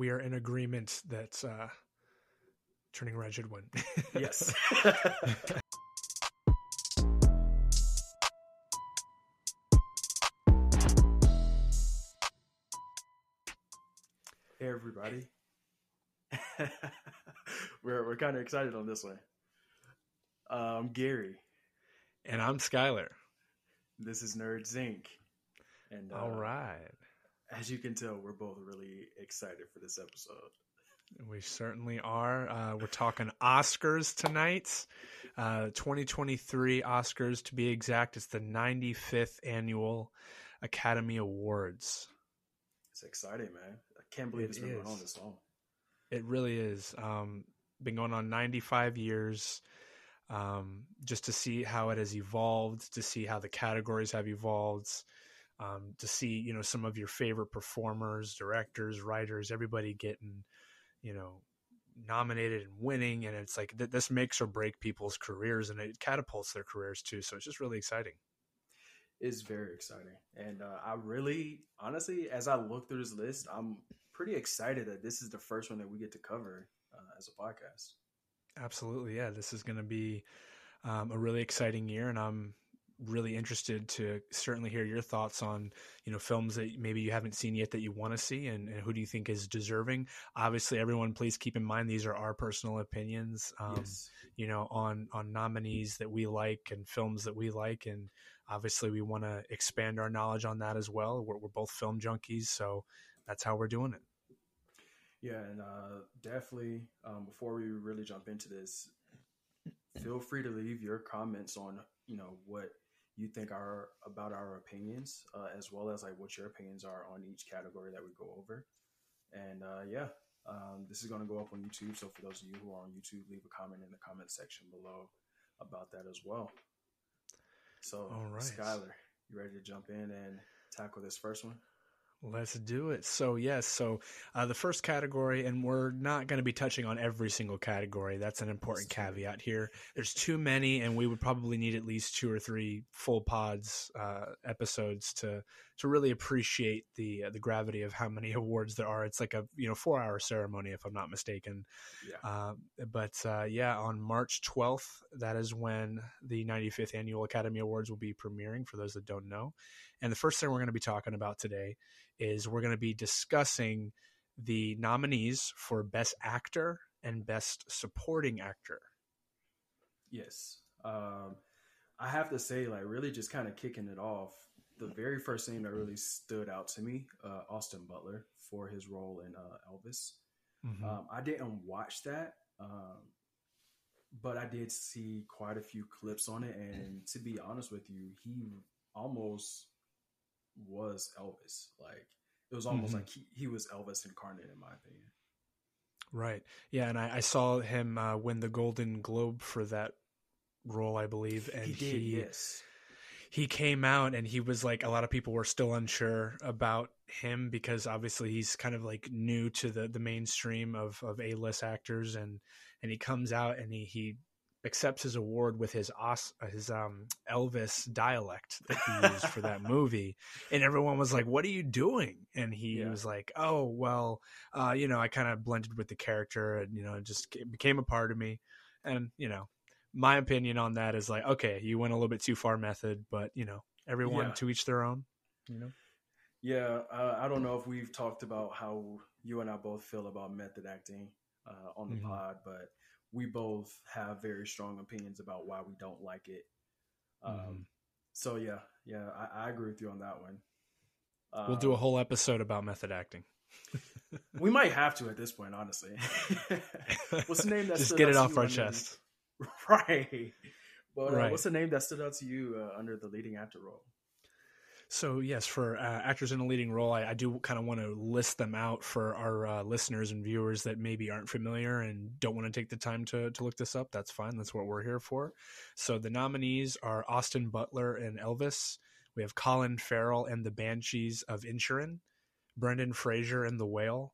we are in agreement that uh, Turning Red should win. yes. hey everybody. we're we're kind of excited on this one. I'm um, Gary. And I'm Skylar. This is Nerds Inc. And uh, all right. As you can tell, we're both really excited for this episode. We certainly are. Uh, we're talking Oscars tonight. Uh, 2023 Oscars, to be exact. It's the 95th annual Academy Awards. It's exciting, man. I can't believe it it's been is. going on this long. It really is. Um, been going on 95 years. Um, just to see how it has evolved, to see how the categories have evolved, um, to see you know some of your favorite performers, directors, writers, everybody getting you know nominated and winning. And it's like th- this makes or break people's careers and it catapults their careers too. So it's just really exciting. It's very exciting. And uh, i really honestly as i look through this list i'm pretty excited that this is the first one that we get to cover uh, as a podcast. Absolutely. Yeah this is going to be um, a really exciting year and i'm really interested to certainly hear your thoughts on you know films that maybe you haven't seen yet that you want to see and, and who do you think is deserving. Obviously everyone please keep in mind these are our personal opinions um, yes. you know on on nominees that we like and films that we like and obviously we want to expand our knowledge on that as well. We're, we're both film junkies so that's how we're doing it. Yeah and uh, definitely um, before we really jump into this feel free to leave your comments on you know what you think are about our opinions, uh, as well as like what your opinions are on each category that we go over. And uh, yeah, um, this is going to go up on YouTube. So for those of you who are on YouTube, leave a comment in the comment section below about that as well. So, All right. Skylar, you ready to jump in and tackle this first one? Let's do it. So, yes. So, uh, the first category, and we're not going to be touching on every single category. That's an important caveat here. There's too many, and we would probably need at least two or three full pods uh, episodes to to really appreciate the uh, the gravity of how many awards there are. It's like a you know four hour ceremony, if I'm not mistaken. Yeah. Uh, but uh, yeah, on March 12th, that is when the 95th Annual Academy Awards will be premiering. For those that don't know, and the first thing we're going to be talking about today is we're going to be discussing the nominees for Best Actor and Best Supporting Actor. Yes. Um, I have to say, like, really just kind of kicking it off, the very first thing that really stood out to me, uh, Austin Butler for his role in uh, Elvis. Mm-hmm. Um, I didn't watch that, um, but I did see quite a few clips on it. And to be honest with you, he almost was Elvis. Like it was almost mm-hmm. like he, he was Elvis incarnate, in my opinion. Right. Yeah, and I, I saw him uh, win the Golden Globe for that role, I believe. And he did. He, yes. He came out and he was like a lot of people were still unsure about him because obviously he's kind of like new to the the mainstream of of A list actors and and he comes out and he he accepts his award with his os- his um Elvis dialect that he used for that movie, and everyone was like, "What are you doing?" And he yeah. was like, "Oh well, uh, you know, I kind of blended with the character, and you know, it just became a part of me." And you know, my opinion on that is like, okay, you went a little bit too far, method, but you know, everyone yeah. to each their own. You know. Yeah, uh, I don't know if we've talked about how you and I both feel about method acting uh, on the mm-hmm. pod, but we both have very strong opinions about why we don't like it. Um, mm-hmm. So yeah, yeah, I, I, agree with you on that one. Um, we'll do a um, whole episode about method acting. we might have to at this point, honestly. what's the name that just get it off our chest? Right. But uh, right. what's the name that stood out to you uh, under the leading actor role? So yes, for uh, actors in a leading role, I, I do kind of want to list them out for our uh, listeners and viewers that maybe aren't familiar and don't want to take the time to to look this up. That's fine. That's what we're here for. So the nominees are Austin Butler and Elvis. We have Colin Farrell and the Banshees of Inisherin, Brendan Fraser and The Whale,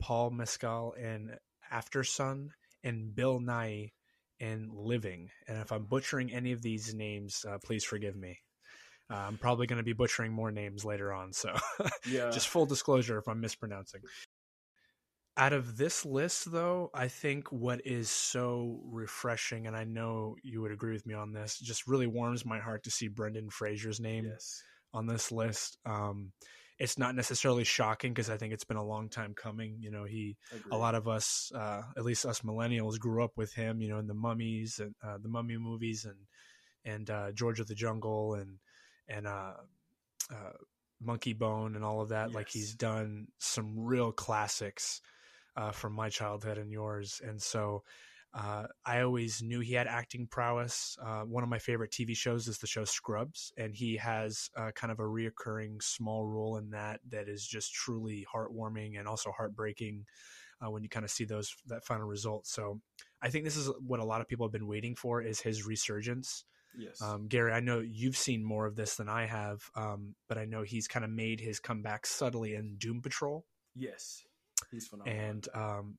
Paul Mescal and Aftersun, and Bill Nighy in Living. And if I'm butchering any of these names, uh, please forgive me. Uh, I'm probably going to be butchering more names later on. So, yeah, just full disclosure if I'm mispronouncing. out of this list, though, I think what is so refreshing, and I know you would agree with me on this, just really warms my heart to see Brendan Fraser's name Yes. on this list. Um, it's not necessarily shocking because I think it's been a long time coming. You know, he a lot of us, uh, at least us millennials, grew up with him. You know, in the mummies and uh, the mummy movies and and uh, George of the Jungle and and uh, uh, Monkeybone and all of that. Like he's done some real classics uh, from my childhood and yours, and so. Uh, I always knew he had acting prowess. Uh, one of my favorite TV shows is the show Scrubs, and he has uh, kind of a reoccurring small role in that that is just truly heartwarming and also heartbreaking uh, when you kind of see those that final result. So I think this is what a lot of people have been waiting for is his resurgence. Yes. Um, Gary, I know you've seen more of this than I have, um, but I know he's kind of made his comeback subtly in Doom Patrol, yes. He's phenomenal. and um,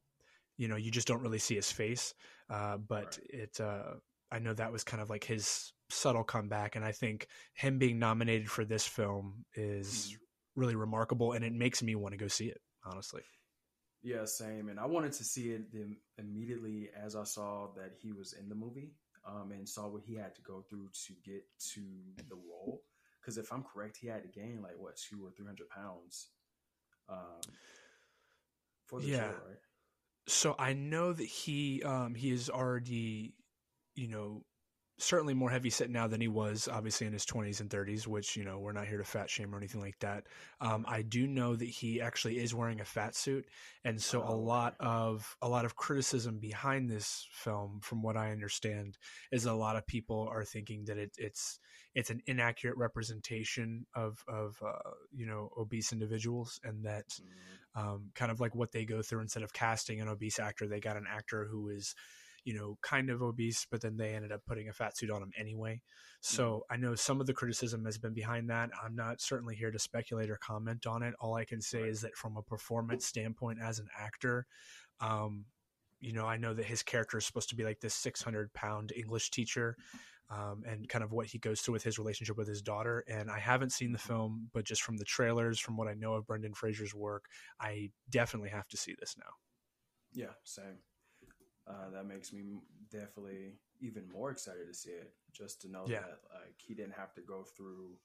you know you just don't really see his face, uh, but Right. it. Uh, I know that was kind of like his subtle comeback, and I think him being nominated for this film is Mhm. really remarkable, and it makes me want to go see it. Honestly, Yeah, same. And I wanted to see it immediately as I saw that he was in the movie, um, and saw what he had to go through to get to the role. Because if I'm correct, he had to gain like what two or three hundred pounds, um, for the Yeah. show, right? so I know that he um, he is already, you know, certainly more heavy set now than he was obviously in his 20s and 30s which you know we're not here to fat shame or anything like that um, i do know that he actually is wearing a fat suit and so a Oh, lot of a lot of criticism behind this film from what i understand is a lot of people are thinking that it, it's it's an inaccurate representation of of uh, you know obese individuals and that Mhm. um, kind of like what they go through instead of casting an obese actor they got an actor who is you know kind of obese but then they ended up putting a fat suit on him anyway so i know some of the criticism has been behind that i'm not certainly here to speculate or comment on it all i can say is that from a performance standpoint as an actor um, you know i know that his character is supposed to be like this 600 pound english teacher um, and kind of what he goes through with his relationship with his daughter. And I haven't seen the film, but just from the trailers, from what I know of Brendan Fraser's work, I definitely have to see this now. Yeah, same. Uh, that makes me definitely even more excited to see it. Just to know Yeah. that like he didn't have to go through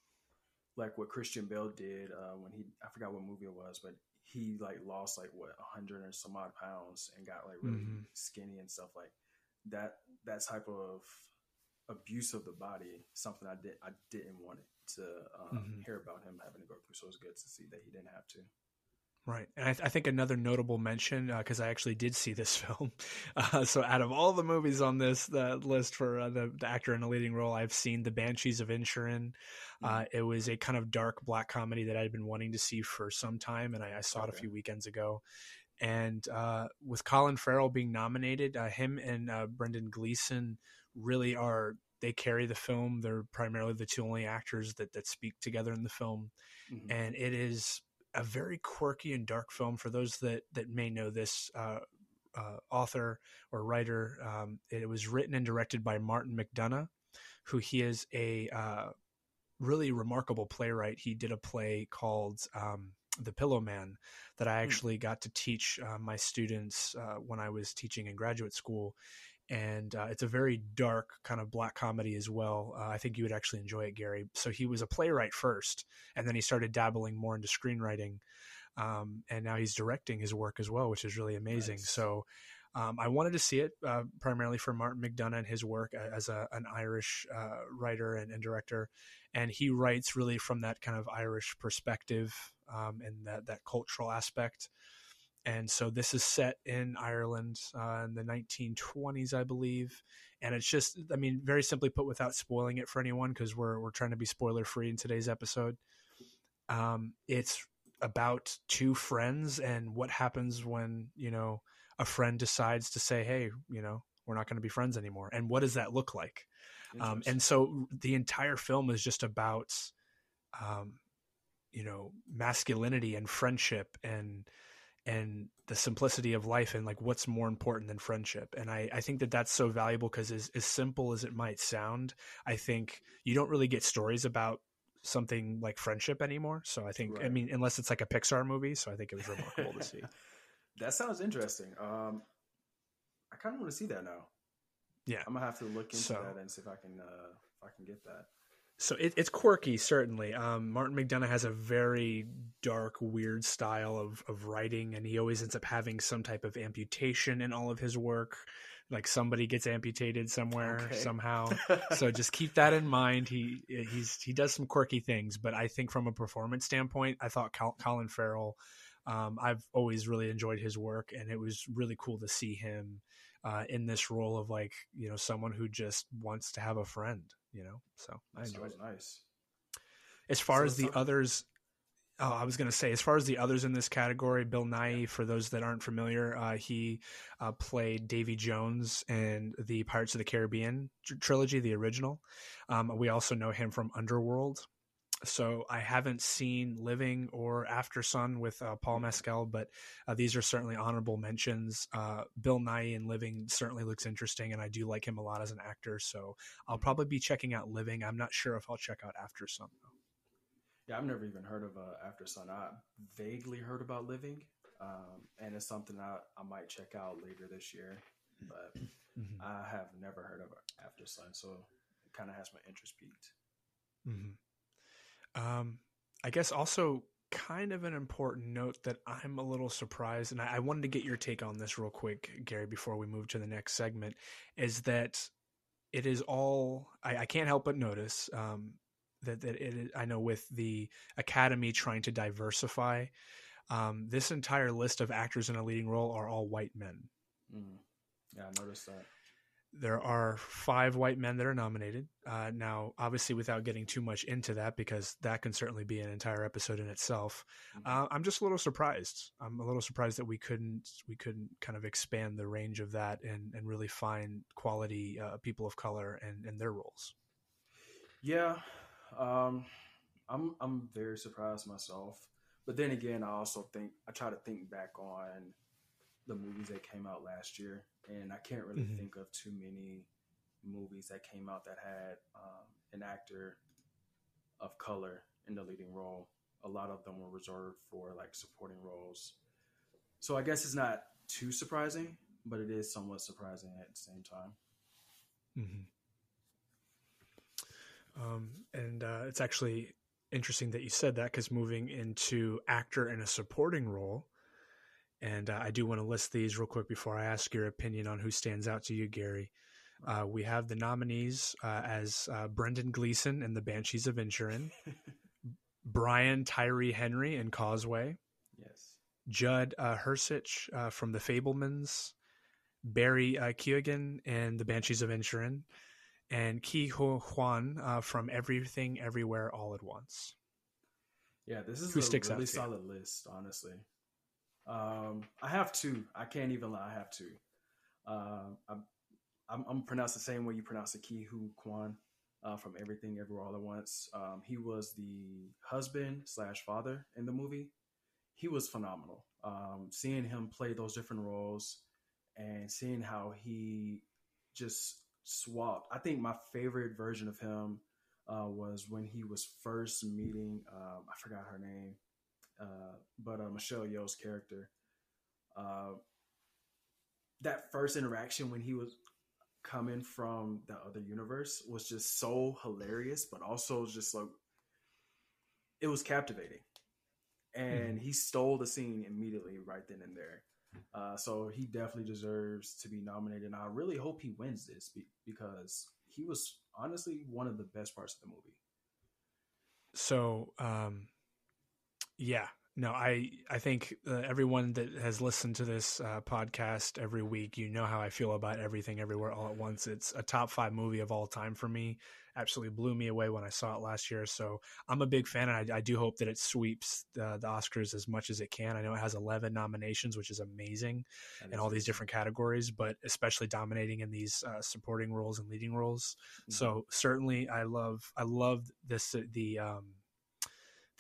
like what Christian Bale did uh, when he I forgot what movie it was, but he like lost like what a hundred and some odd pounds and got like really Mhm. skinny and stuff like that. That type of abuse of the body, something I did I didn't want to um, Mhm. hear about him having to go through. So it's good to see that he didn't have to. Right, and I, th- I think another notable mention because I actually did see this film. Uh, so, out of all the movies on this the list for uh, the, the actor in a leading role, I've seen The Banshees of Inisherin. Uh, it was a kind of dark black comedy that I'd been wanting to see for some time, and I, I saw it a few weekends ago. And uh, with Colin Farrell being nominated, uh, him and uh, Brendan Gleeson really are they carry the film. They're primarily the two only actors that that speak together in the film Mhm. and it is a very quirky and dark film for those that that may know this uh, uh, author or writer. Um, it was written and directed by Martin McDonagh, who he is a uh, really remarkable playwright. He did a play called um, The Pillowman that I actually got to teach uh, my students uh, when I was teaching in graduate school. And uh, it's a very dark kind of black comedy as well. Uh, I think you would actually enjoy it, Gary. So he was a playwright first, and then he started dabbling more into screenwriting. Um, and now he's directing his work as well, which is really amazing. Nice. So um, I wanted to see it uh, primarily for Martin McDonagh and his work as a, an Irish uh, writer and, and director. And he writes really from that kind of Irish perspective um, and that, that cultural aspect. And so this is set in Ireland uh, in the 1920s, I believe. And it's just, I mean, very simply put, without spoiling it for anyone, because we're, we're trying to be spoiler free in today's episode. Um, it's about two friends and what happens when, you know, a friend decides to say, hey, you know, we're not going to be friends anymore. And what does that look like? Um, and so the entire film is just about, um, you know, masculinity and friendship and and the simplicity of life and like what's more important than friendship. And I, I think that that's so valuable because as, as simple as it might sound, I think you don't really get stories about something like friendship anymore. So I think, I mean, unless it's like a Pixar movie. So I think it was remarkable to see. That sounds interesting. Um, I kind of want to see that now. Yeah, I'm gonna have to look into So- that and see if I can uh, if I can get that. So it, it's quirky, certainly. Um, Martin McDonagh has a very dark, weird style of, of writing, and he always ends up having some type of amputation in all of his work. Like somebody gets amputated somewhere Okay. somehow. so just keep that in mind. He he's he does some quirky things, but I think from a performance standpoint, I thought Col- Colin Farrell. Um, I've always really enjoyed his work, and it was really cool to see him uh, in this role of like you know someone who just wants to have a friend. You know, so I enjoyed sounds it. nice. As far as the some- others, oh, I was going to say, as far as the others in this category, Bill Nighy, for those that aren't familiar, uh, he uh, played Davy Jones in the Pirates of the Caribbean tr- trilogy, the original. Um, we also know him from Underworld. So I haven't seen Living or Aftersun with uh, Paul Mescal, but uh, these are certainly honorable mentions. Uh, Bill Nighy in Living certainly looks interesting, and I do like him a lot as an actor. So I'll probably be checking out Living. I'm not sure if I'll check out Aftersun though. Yeah, I've never even heard of uh, Aftersun. I vaguely heard about Living, um, and it's something I, I might check out later this year. But Mhm. I have never heard of Aftersun, so it kind of has my interest peaked. hmm Um, I guess also kind of an important note that I'm a little surprised, and I, I wanted to get your take on this real quick, Gary, before we move to the next segment, is that it is all I, I can't help but notice um, that that it, I know with the Academy trying to diversify, um, this entire list of actors in a leading role are all white men. Mm. Yeah, I noticed that. There are five white men that are nominated. Uh, now, obviously, without getting too much into that, because that can certainly be an entire episode in itself. Mhm. Uh, I'm just a little surprised. I'm a little surprised that we couldn't we couldn't kind of expand the range of that and, and really find quality uh, people of color and, and their roles. Yeah, um, I'm I'm very surprised myself. But then again, I also think I try to think back on the movies that came out last year, and I can't really Mhm. think of too many movies that came out that had um, an actor of color in the leading role. A lot of them were reserved for like supporting roles. So I guess it's not too surprising, but it is somewhat surprising at the same time. Mm-hmm. Um, and uh, it's actually interesting that you said that because moving into actor in a supporting role, and uh, I do want to list these real quick before I ask your opinion on who stands out to you, Gary. Uh, we have the nominees uh, as uh, Brendan Gleeson in The Banshees of Inisherin, Brian Tyree Henry in Causeway, yes. Judd uh, Hersich uh, from The Fabelmans, Barry uh, Keoghan in The Banshees of Inisherin, and Ki Ho Hwan uh, from Everything Everywhere All at Once. Yeah, this is Who a really to you? solid list, honestly. Um, I have two. I can't even lie. I have two. Um, I'm, I'm, I'm pronounced the same way you pronounce the Ke Huy Quan uh, from Everything Everywhere All at Once. Um, he was the husband slash father in the movie. He was phenomenal. Um, seeing him play those different roles and seeing how he just swapped. I think my favorite version of him uh, was when he was first meeting. Um, I forgot her name, uh, but uh, Michelle Yeoh's character. Uh, that first interaction when he was coming from the other universe was just so hilarious, but also just like it was captivating. And he stole the scene immediately right then and there. Uh, so he definitely deserves to be nominated. And I really hope he wins this be- because he was honestly one of the best parts of the movie. So, um, yeah, no, I I think uh, everyone that has listened to this uh, podcast every week, you know how I feel about everything, everywhere, all at once. It's a top five movie of all time for me. Absolutely blew me away when I saw it last year. So I'm a big fan, and I, I do hope that it sweeps the, the Oscars as much as it can. I know it has 11 nominations, which is amazing in all these different categories, but especially dominating in these uh, supporting roles and leading roles. Mhm. So certainly, I love I love this the um,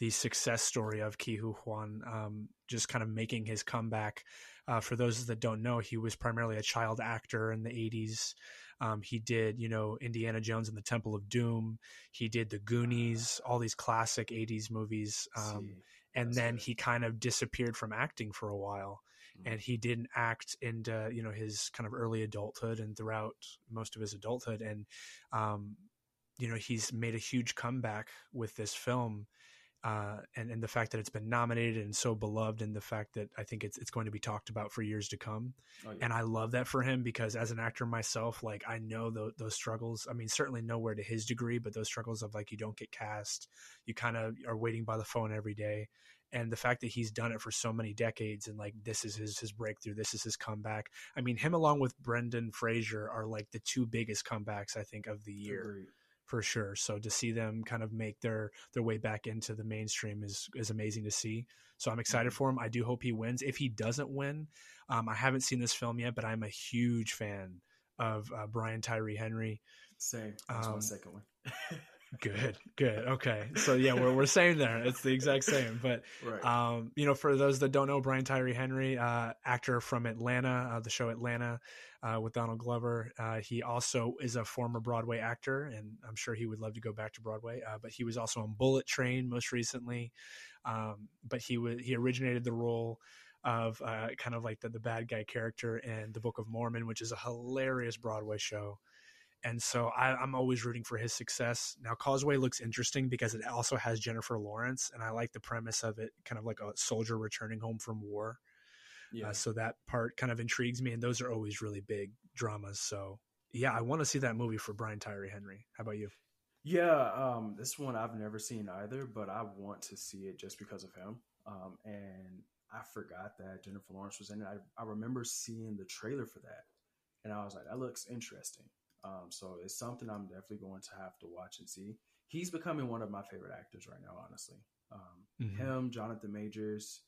the success story of Ke Huy Quan, um, just kind of making his comeback. Uh, for those that don't know, he was primarily a child actor in the '80s. Um, he did, you know, Indiana Jones and the Temple of Doom. He did The Goonies, all these classic '80s movies. Um, and then he kind of disappeared from acting for a while and he didn't act into you know his kind of early adulthood and throughout most of his adulthood and um, you know he's made a huge comeback with this film uh, and and the fact that it's been nominated and so beloved, and the fact that I think it's it's going to be talked about for years to come. Oh, yeah. And I love that for him because as an actor myself, like I know those, those struggles. I mean, certainly nowhere to his degree, but those struggles of like you don't get cast, you kind of are waiting by the phone every day, and the fact that he's done it for so many decades and like this is his his breakthrough this is his comeback i mean him along with brendan fraser are like the two biggest comebacks i think of the year Agreed for sure. So to see them kind of make their their way back into the mainstream is is amazing to see. So I'm excited mm-hmm. for him. I do hope he wins. If he doesn't win, um, I haven't seen this film yet, but I'm a huge fan of uh, Brian Tyree Henry. Same. That's um, my second one. good, good. Okay, so yeah, we're we're same there. It's the exact same. But right. um, you know, for those that don't know, Brian Tyree Henry, uh, actor from Atlanta, uh, the show Atlanta uh, with Donald Glover. Uh, he also is a former Broadway actor, and I'm sure he would love to go back to Broadway. Uh, but he was also on Bullet Train most recently. Um, but he was he originated the role of uh, kind of like the, the bad guy character in the Book of Mormon, which is a hilarious Broadway show. And so I, am always rooting for his success. Now, Causeway looks interesting because it also has Jennifer Lawrence, and I like the premise of it, kind of like a soldier returning home from war. Uh, yeah. Uh, so that part kind of intrigues me, and those are always really big dramas. So yeah, I want to see that movie for Brian Tyree Henry. How about you? Yeah, um, this one I've never seen either, but I want to see it just because of him. Um, and I forgot that Jennifer Lawrence was in it. I, I remember seeing the trailer for that, and I was like, that looks interesting. Um, so it's something I'm definitely going to have to watch and see. He's becoming one of my favorite actors right now, honestly. Um, mm-hmm. Him, Jonathan Majors,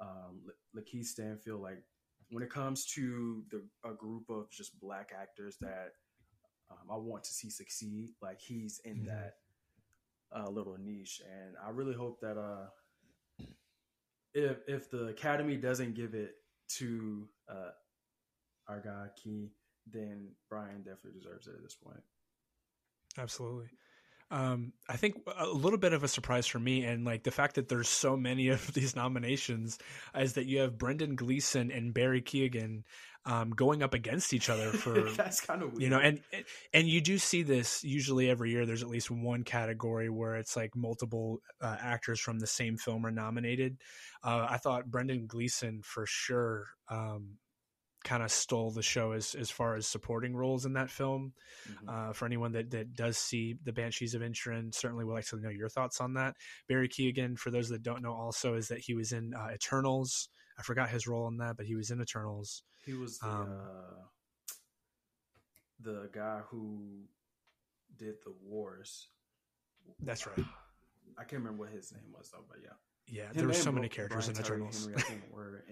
um, Lakeith Stanfield. Like when it comes to the a group of just black actors that um, I want to see succeed, like he's in mm-hmm. that uh, little niche, and I really hope that uh, if if the Academy doesn't give it to uh, our guy Key, then Brian definitely deserves it at this point. Absolutely. Um, I think a little bit of a surprise for me, and like the fact that there's so many of these nominations, is that you have Brendan Gleeson and Barry Keoghan um, going up against each other for that's kind of weird. you know, and and you do see this usually every year. There's at least one category where it's like multiple uh, actors from the same film are nominated. Uh, I thought Brendan Gleeson for sure um, kind of stole the show as as far as supporting roles in that film. Mm-hmm. Uh, for anyone that that does see the Banshees of Inisherin, certainly would like to know your thoughts on that. Barry Keoghan, for those that don't know, also is that he was in uh, Eternals. I forgot his role in that, but he was in Eternals. He was the um, uh, the guy who did the wars. That's right. I can't remember what his name was though, but yeah. Yeah, there were so many characters Brian in Eternals.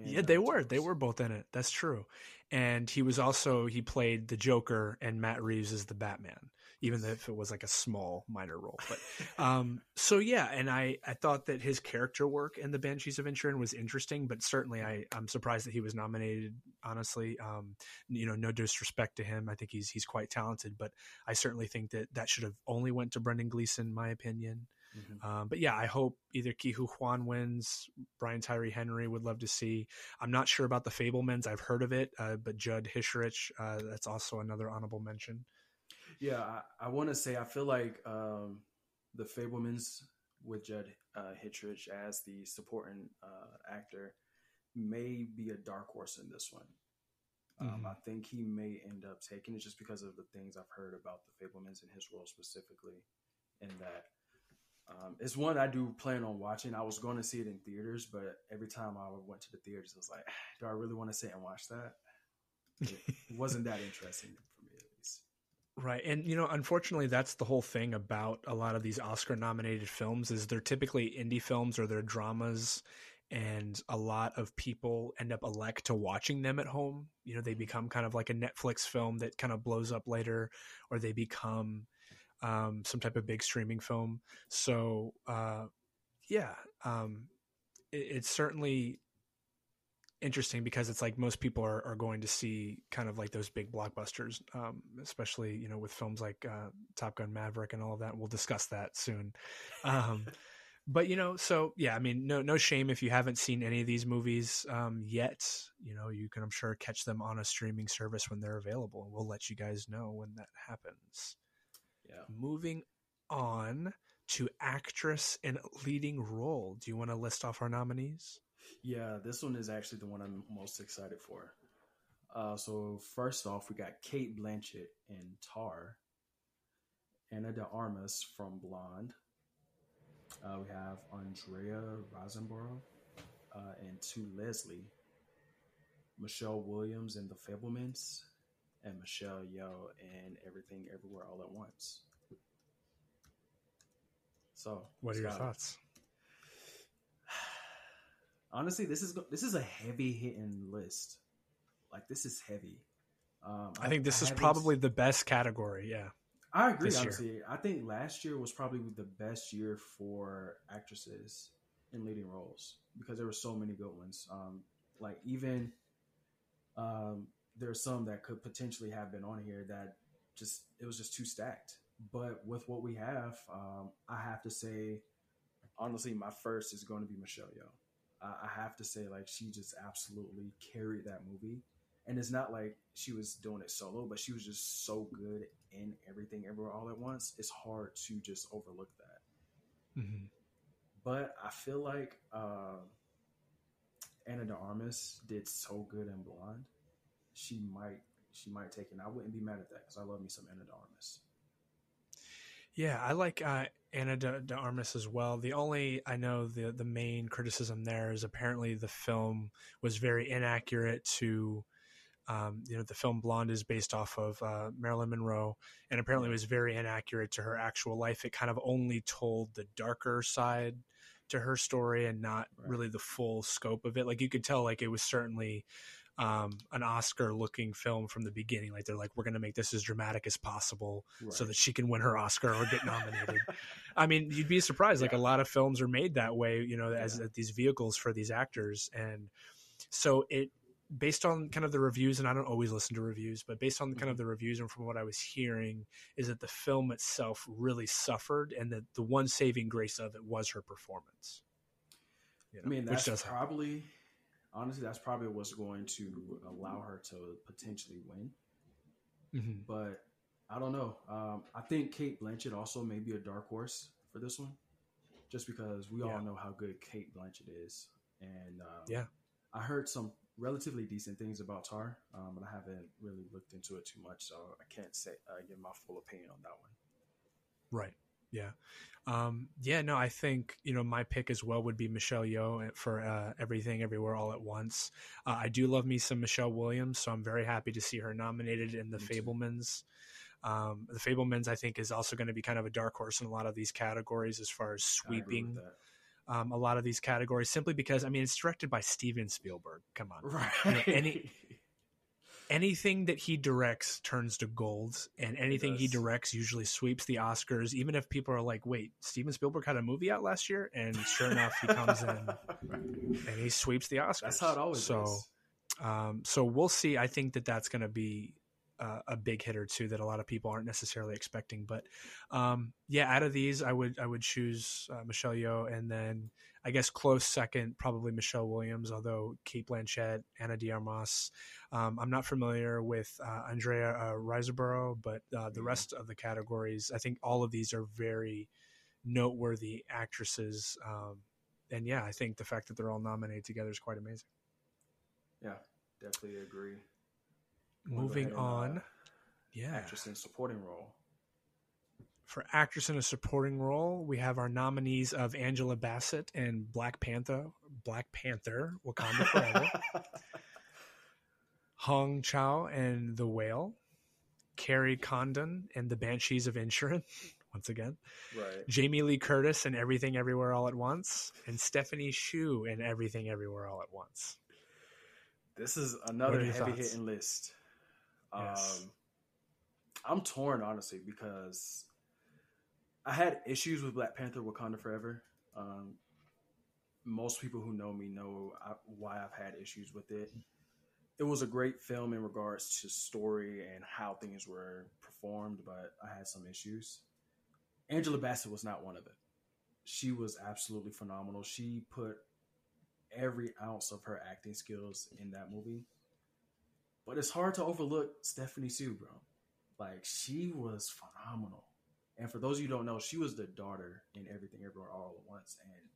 yeah, they were. They were both in it. That's true. And he was also he played the Joker, and Matt Reeves is the Batman, even if it was like a small minor role. But um, so yeah, and I I thought that his character work in the Banshees of Inisherin was interesting, but certainly I I'm surprised that he was nominated. Honestly, um, you know, no disrespect to him, I think he's he's quite talented, but I certainly think that that should have only went to Brendan Gleeson, my opinion. Mm-hmm. Um, but yeah, I hope either Ke Huy Quan wins. Brian Tyree Henry would love to see. I'm not sure about the Fabelmans. I've heard of it, uh, but Judd Hirsch, uh, that's also another honorable mention. Yeah, I, I want to say I feel like um, the Fabelmans with Judd uh, Hirsch as the supporting uh, actor may be a dark horse in this one. Um, mm-hmm. I think he may end up taking it just because of the things I've heard about the Fabelmans and his role specifically. In that, um, it's one I do plan on watching. I was going to see it in theaters, but every time I went to the theaters, I was like, do I really want to sit and watch that? It wasn't that interesting for me, at least. Right, and you know, unfortunately, that's the whole thing about a lot of these Oscar-nominated films is they're typically indie films or they're dramas, and a lot of people end up elect to watching them at home. You know, they become kind of like a Netflix film that kind of blows up later, or they become um, some type of big streaming film. So uh, yeah, um, it, it's certainly interesting because it's like most people are, are going to see kind of like those big blockbusters, um, especially you know with films like uh, Top Gun Maverick and all of that. We'll discuss that soon. Um, but you know, so yeah, I mean, no, no shame if you haven't seen any of these movies um, yet. You know, you can, I'm sure, catch them on a streaming service when they're available, and we'll let you guys know when that happens. Yeah. Moving on to actress in leading role. Do you want to list off our nominees? Yeah, this one is actually the one I'm most excited for. Uh, so first off, we got Cate Blanchett in Tar, Ana de Armas from Blonde. Uh, we have Andrea Riseborough uh, and To Leslie, Michelle Williams in The Fabelmans, and Michelle Yeoh and Everything Everywhere All at Once. So, what are your thoughts? Honestly, this is this is a heavy hitting list. Like this is heavy. Um, I think this is probably the best category. Yeah. I agree. this year. Honestly, I think last year was probably the best year for actresses in leading roles because there were so many good ones. Um, like even um, there are some that could potentially have been on here that just it was just too stacked. But with what we have, um, I have to say, honestly, my first is going to be Michelle Yeoh. I, I have to say, like she just absolutely carried that movie and it's not like she was doing it solo, but she was just so good in everything everywhere all at once. It's hard to just overlook that. hmm But I feel like uh, Ana de Armas did so good in Blonde. She might she might take it. And I wouldn't be mad at that because I love me some Ana de Armas. Yeah, I like uh, Anna de, de Armas as well. The only I know the the main criticism there is apparently the film was very inaccurate to. Um, you know, the film Blonde is based off of uh, Marilyn Monroe, and apparently it was very inaccurate to her actual life. It kind of only told the darker side to her story and not Right. really the full scope of it. Like you could tell, like it was certainly um, an Oscar-looking film from the beginning. Like they're like, we're going to make this as dramatic as possible so that she can win her Oscar or get nominated. I mean, you'd be surprised. Like Yeah. a lot of films are made that way, you know, as, Yeah. as these vehicles for these actors, and so it based on kind of the reviews, and I don't always listen to reviews, but based on kind of Mhm. the reviews and from what I was hearing, is that the film itself really suffered, and that the one saving grace of it was her performance. You I mean, which that's does help. Honestly that's probably what's going to allow her to potentially win. Mhm. but I don't know. Um, I think Cate Blanchett also may be a dark horse for this one, just because we Yeah. all know how good Cate Blanchett is, and um, Yeah. I heard some relatively decent things about Tar, um, but I haven't really looked into it too much, so I can't say uh, give my full opinion on that one. Right. Yeah. Um, yeah, no, I think, you know, my pick as well would be Michelle Yeoh for uh, Everything Everywhere All at Once. Uh, I do love me some Michelle Williams, so I'm very happy to see her nominated in The Me. Fabelmans. Um, the Fabelmans, I think, is also going to be kind of a dark horse in a lot of these categories as far as I agree with sweeping um, a lot of these categories, simply because, I mean, it's directed by Steven Spielberg. Come on. right? any- anything that he directs turns to gold and anything he does. directs usually sweeps the oscars even if people are like wait steven spielberg had a movie out last year and sure enough he comes in and he sweeps the oscars That's how it always so is. um, so we'll see i think that that's going to be uh, a big hitter too that a lot of people aren't necessarily expecting but um, yeah out of these i would i would choose uh, michelle yeoh and then i guess close second probably michelle williams although cate blanchett ana de armas um, i'm not familiar with uh, andrea uh, riseborough but uh, the Mhm. rest of the categories i think all of these are very noteworthy actresses um, and yeah i think the fact that they're all nominated together is quite amazing Yeah, definitely agree. Moving and, uh, on yeah Actress in supporting role. For actress in a supporting role, we have our nominees of Angela Bassett in Black Panther, Black Panther, Wakanda Forever, Hong Chau and The Whale, Kerry Condon and The Banshees of Insurance, once again, right. Jamie Lee Curtis and Everything Everywhere All at Once, and Stephanie Hsu and Everything Everywhere All at Once. This is another heavy thoughts? hitting list. Yes. Um, I'm torn honestly because I had issues with Black Panther: Wakanda Forever. Um, most people who know me know I, why I've had issues with it. It was a great film in regards to story and how things were performed, but I had some issues. Angela Bassett was not one of it. she was absolutely phenomenal. She put every ounce of her acting skills in that movie. But it's hard to overlook Stephanie Hsu, bro. Like she was phenomenal. And for those of you who don't know, she was the daughter in Everything Everywhere All at Once. And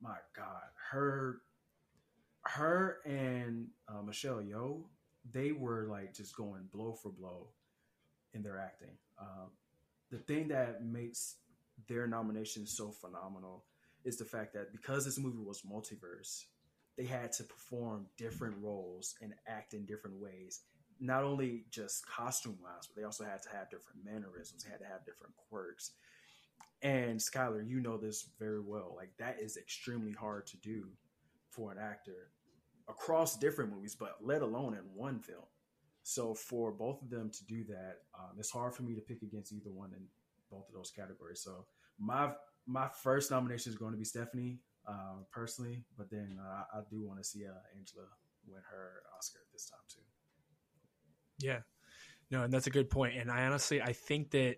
my God, her, her and uh, Michelle Yeoh, they were like just going blow for blow in their acting. Um, the thing that makes their nomination so phenomenal is the fact that because this movie was multiverse, they had to perform different roles and act in different ways. Not only just costume wise, but they also had to have different mannerisms, they had to have different quirks. And Skylar, you know this very well. Like that is extremely hard to do for an actor across different movies, but let alone in one film. So for both of them to do that, um, it's hard for me to pick against either one in both of those categories. So my my first nomination is going to be Stephanie uh, personally, but then uh, I do want to see uh, Angela win her Oscar this time too. Yeah, no, and that's a good point. And I honestly, I think that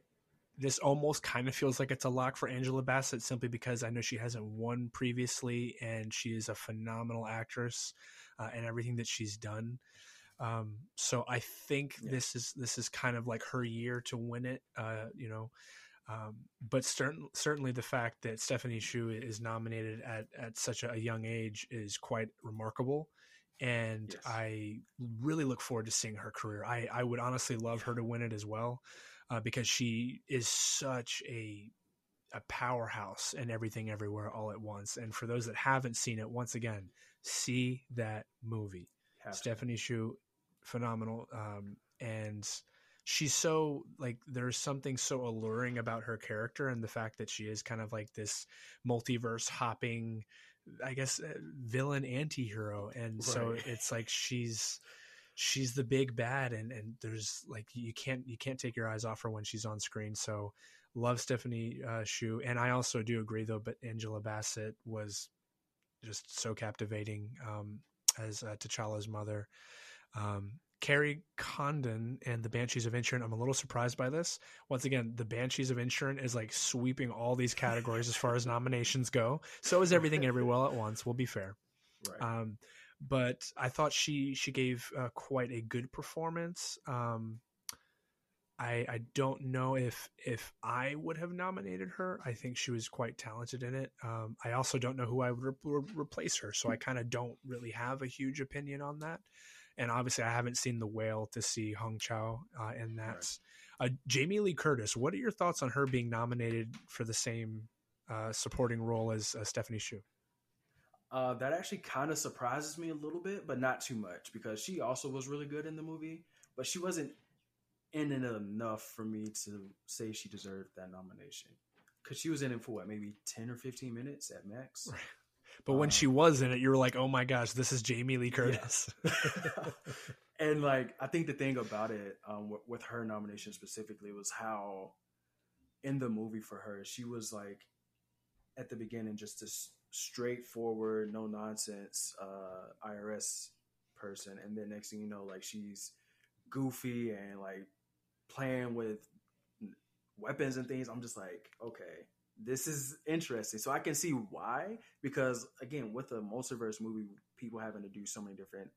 this almost kind of feels like it's a lock for Angela Bassett simply because I know she hasn't won previously, and she is a phenomenal actress uh, and everything that she's done. Um, so I think yeah. this is this is kind of like her year to win it. Uh, you know, um, but certain, certainly the fact that Stephanie Hsu is nominated at, at such a young age is quite remarkable. And yes. I really look forward to seeing her career. I, I would honestly love her to win it as well uh, because she is such a a powerhouse and everything everywhere all at once. And for those that haven't seen it, once again, see that movie. Stephanie Hsu, phenomenal. Um, and she's so like there's something so alluring about her character and the fact that she is kind of like this multiverse hopping i guess uh, villain anti-hero and right. so it's like she's she's the big bad and and there's like you can't you can't take your eyes off her when she's on screen so love stephanie uh, Hsu. and i also do agree though but angela bassett was just so captivating um, as uh, t'challa's mother um, Kerry Condon and the Banshees of Inisherin. I'm a little surprised by this. Once again, the Banshees of Inisherin is like sweeping all these categories as far as nominations go. So is everything everywhere at once. We'll be fair. Right. Um, but I thought she she gave uh, quite a good performance. Um, I I don't know if if I would have nominated her. I think she was quite talented in it. Um, I also don't know who I would re- replace her, so I kind of don't really have a huge opinion on that and obviously I haven't seen The Whale to see Hong Chau uh, in that. Right. Uh, Jamie Lee Curtis, what are your thoughts on her being nominated for the same uh, supporting role as uh, Stephanie Hsu? Uh, that actually kind of surprises me a little bit, but not too much because she also was really good in the movie, but she wasn't in it enough for me to say she deserved that nomination because she was in it for what maybe 10 or 15 minutes at max right. But when um, she was in it, you were like, "Oh my gosh, this is Jamie Lee Curtis." Yeah. and like, I think the thing about it, um, with, with her nomination specifically, was how in the movie for her, she was like at the beginning just this straightforward, no nonsense uh, IRS person, and then next thing you know, like she's goofy and like playing with weapons and things. I'm just like, okay, this is interesting. So I can see why, because again, with a multiverse movie, people having to do so many different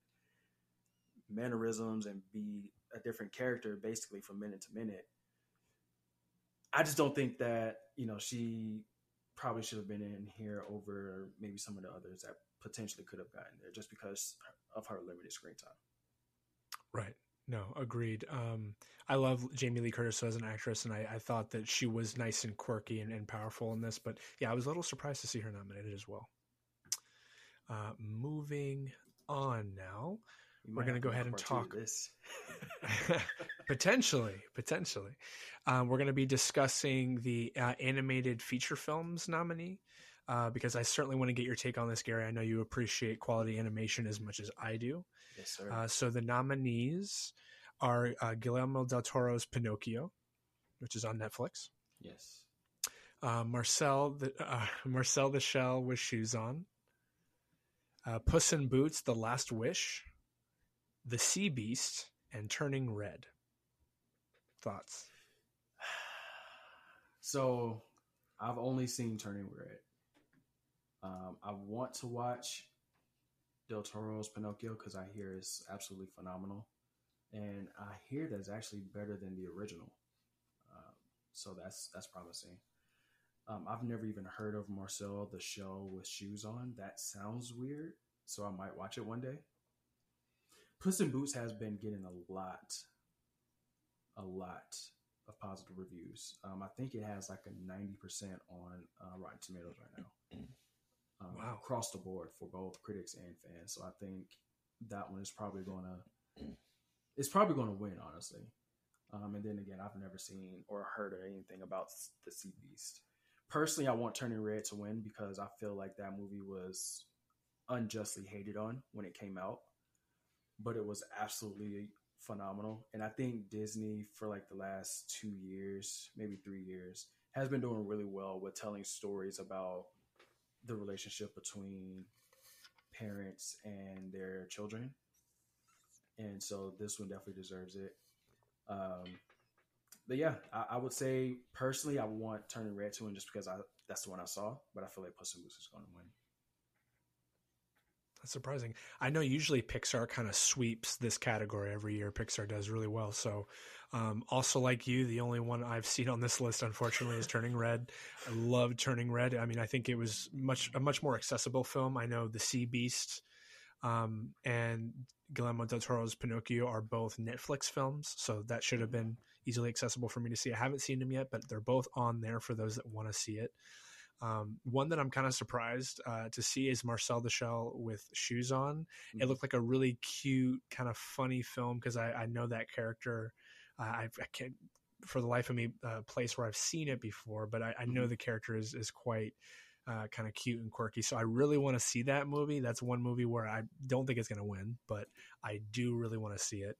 mannerisms and be a different character basically from minute to minute. I just don't think that, you know, she probably should have been in here over maybe some of the others that potentially could have gotten there just because of her limited screen time. Right. No, agreed. Um, I love Jamie Lee Curtis as an actress, and I, I thought that she was nice and quirky and, and, powerful in this. But yeah, I was a little surprised to see her nominated as well. Uh, moving on now, we're going to go ahead and talk this. potentially, potentially. Um, we're going to be discussing the uh, animated feature films nominee. Uh, because I certainly want to get your take on this, Gary. I know you appreciate quality animation as much as I do. Yes, sir. Uh, so the nominees are uh, Guillermo del Toro's Pinocchio, which is on Netflix. Yes. Uh, Marcel the uh, Marcel the Shell with Shoes On. Uh, Puss in Boots: The Last Wish. The Sea Beast and Turning Red. Thoughts? So, I've only seen Turning Red, Um, I want to watch Del Toro's Pinocchio because I hear it's absolutely phenomenal, and I hear that it's actually better than the original. Um, so that's that's promising. Um, I've never even heard of Marcel the Shell with shoes on. That sounds weird, so I might watch it one day. Puss in Boots has been getting a lot, a lot of positive reviews. Um, I think it has like a ninety percent on uh, Rotten Tomatoes right now. Um, Wow. across the board for both critics and fans. So I think that one is probably gonna, it's probably gonna win, honestly. Um, and then again, I've never seen or heard of anything about the Sea Beast. Personally, I want Turning Red to win because I feel like that movie was unjustly hated on when it came out, but it was absolutely phenomenal. And I think Disney, for like the last two years, maybe three years, has been doing really well with telling stories about the relationship between parents and their children. And so this one definitely deserves it. Um, but yeah, I, I would say personally, I want Turning Red to win just because I that's the one I saw. But I feel like Puss in Boots is going to win. That's surprising. I know usually Pixar kind of sweeps this category every year. Pixar does really well. So, um, also like you, the only one I've seen on this list, unfortunately, is Turning Red. I love Turning Red. I mean, I think it was much a much more accessible film. I know The Sea Beast um, and Guillermo del Toro's Pinocchio are both Netflix films, so that should have been easily accessible for me to see. I haven't seen them yet, but they're both on there for those that want to see it. Um, one that I'm kind of surprised uh, to see is Marcel the Shell with shoes on. It looked like a really cute, kind of funny film because I, I know that character. Uh, I, I can't, for the life of me, uh, place where I've seen it before, but I, I know Mhm. the character is is quite uh, kind of cute and quirky. So I really want to see that movie. That's one movie where I don't think it's going to win, but I do really want to see it.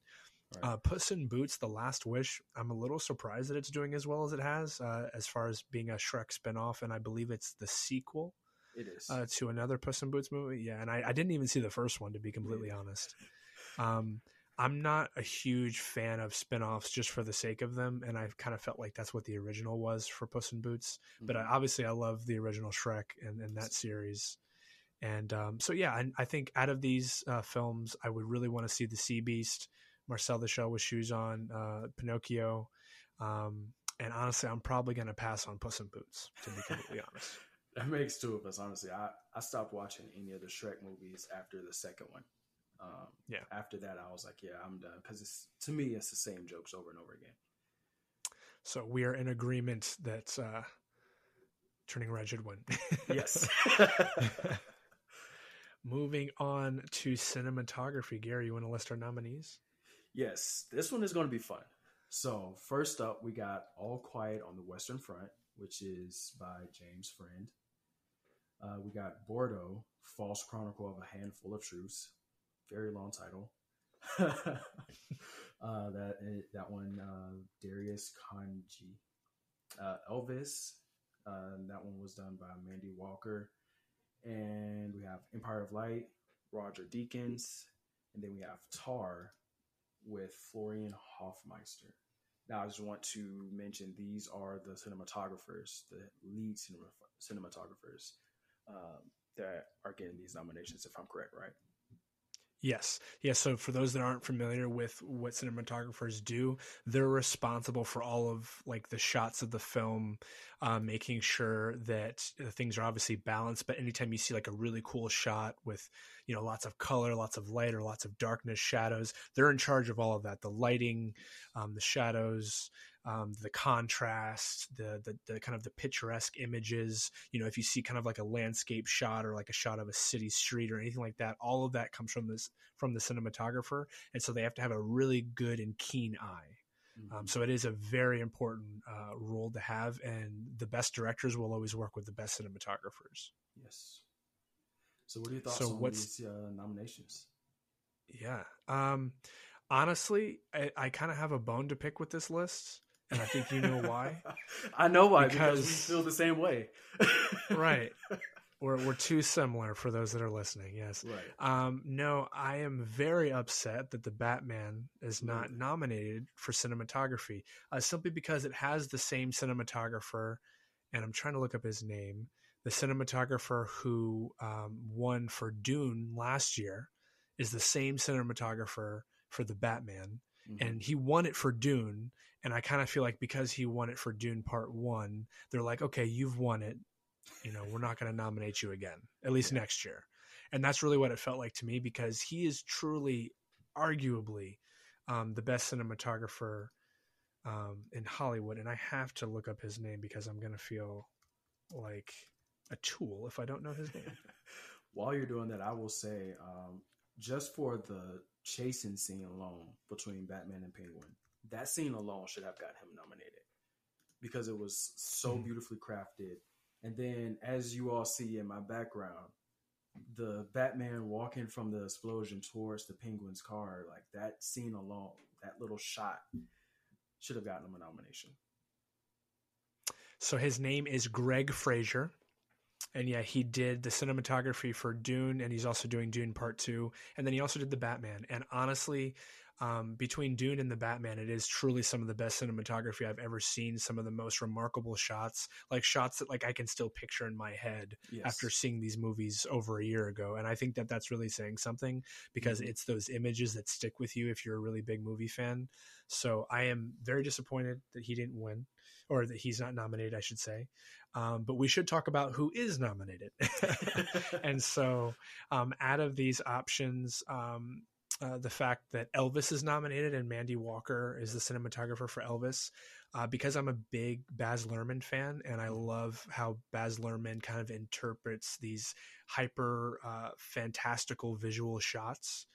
Right. Uh, Puss in Boots: The Last Wish. I'm a little surprised that it's doing as well as it has, uh, as far as being a Shrek spinoff, and I believe it's the sequel It is. uh, to another Puss in Boots movie. Yeah, and I, I didn't even see the first one to be completely honest. Um, I'm not a huge fan of spin-offs just for the sake of them, and I've kind of felt like that's what the original was for Puss in Boots. But I, Mhm. obviously, I love the original Shrek and, and that series. And um, so, yeah, I, I think out of these uh, films, I would really want to see The Sea Beast, Marcel the Shell with Shoes On, uh, Pinocchio. Um, and honestly, I'm probably going to pass on Puss in Boots, to be completely honest. that makes two of us. Honestly, I I stopped watching any of the Shrek movies after the second one. Um, Yeah. After that, I was like, yeah, I'm done because to me it's the same jokes over and over again. So we are in agreement that uh, Turning Red should win. Yes. Moving on to cinematography, Gary, you want to list our nominees? Yes, this one is going to be fun. So, first up, we got All Quiet on the Western Front, which is by James Friend. Uh, we got Bardo, False Chronicle of a Handful of Truths. Very long title. uh, that that one, uh, Darius Khondji. Uh, Elvis, uh, that one was done by Mandy Walker. And we have Empire of Light, Roger Deakins. And then we have Tar, with Florian Hoffmeister. Now, I just want to mention these are the cinematographers, the lead cinema, cinematographers um, that are getting these nominations, if I'm correct, right? Yes. Yes. So, for those that aren't familiar with what cinematographers do, they're responsible for all of like the shots of the film, uh, making sure that uh, things are obviously balanced. But anytime you see like a really cool shot with, you know, lots of color, lots of light, or lots of darkness, shadows, they're in charge of all of that the lighting, um, the shadows, um, the contrast, the, the the kind of the picturesque images. You know, if you see kind of like a landscape shot or like a shot of a city street or anything like that, all of that comes from this from the cinematographer, and so they have to have a really good and keen eye. Um, so it is a very important uh, role to have, and the best directors will always work with the best cinematographers. yes. So, what are your thoughts So on what's- these uh, nominations? Yeah. Um, honestly, I, I kind of have a bone to pick with this list, and I think you know why. I know why because, Because- we feel the same way. right. We're, we're too similar for those that are listening. Yes. Right. Um, no, I am very upset that the Batman is not Really? nominated for cinematography, uh, simply because it has the same cinematographer, and I'm trying to look up his name the cinematographer who um, won for Dune last year is the same cinematographer for the Batman, mm-hmm. and he won it for Dune. And I kind of feel like because he won it for Dune Part One, they're like, okay, you've won it. You know, we're not going to nominate you again, at least yeah. next year. And that's really what it felt like to me because he is truly, arguably, um, the best cinematographer um, in Hollywood. And I have to look up his name because I'm going to feel like a tool if I don't know his name. While you're doing that, I will say, um, just for the chasing scene alone between Batman and Penguin, that scene alone should have got him nominated because it was so mm beautifully crafted. And then, as you all see in my background, the Batman walking from the explosion towards the Penguin's car, like that scene alone, that little shot, should have gotten him a nomination. So his name is Greig Fraser and yeah, he did the cinematography for Dune, and he's also doing Dune Part Two, and then he also did the Batman. And honestly, um, between Dune and the Batman, it is truly some of the best cinematography I've ever seen. Some of the most remarkable shots, like shots that like I can still picture in my head yes. after seeing these movies over a year ago. And I think that that's really saying something because mm-hmm. it's those images that stick with you if you're a really big movie fan. So I am very disappointed that he didn't win, or that he's not nominated, I should say. Um, but we should talk about who is nominated. and so, um, out of these options, um, uh, the fact that Elvis is nominated and Mandy Walker is the cinematographer for Elvis, uh, because I'm a big Baz Luhrmann fan and I love how Baz Luhrmann kind of interprets these hyper uh, fantastical visual shots.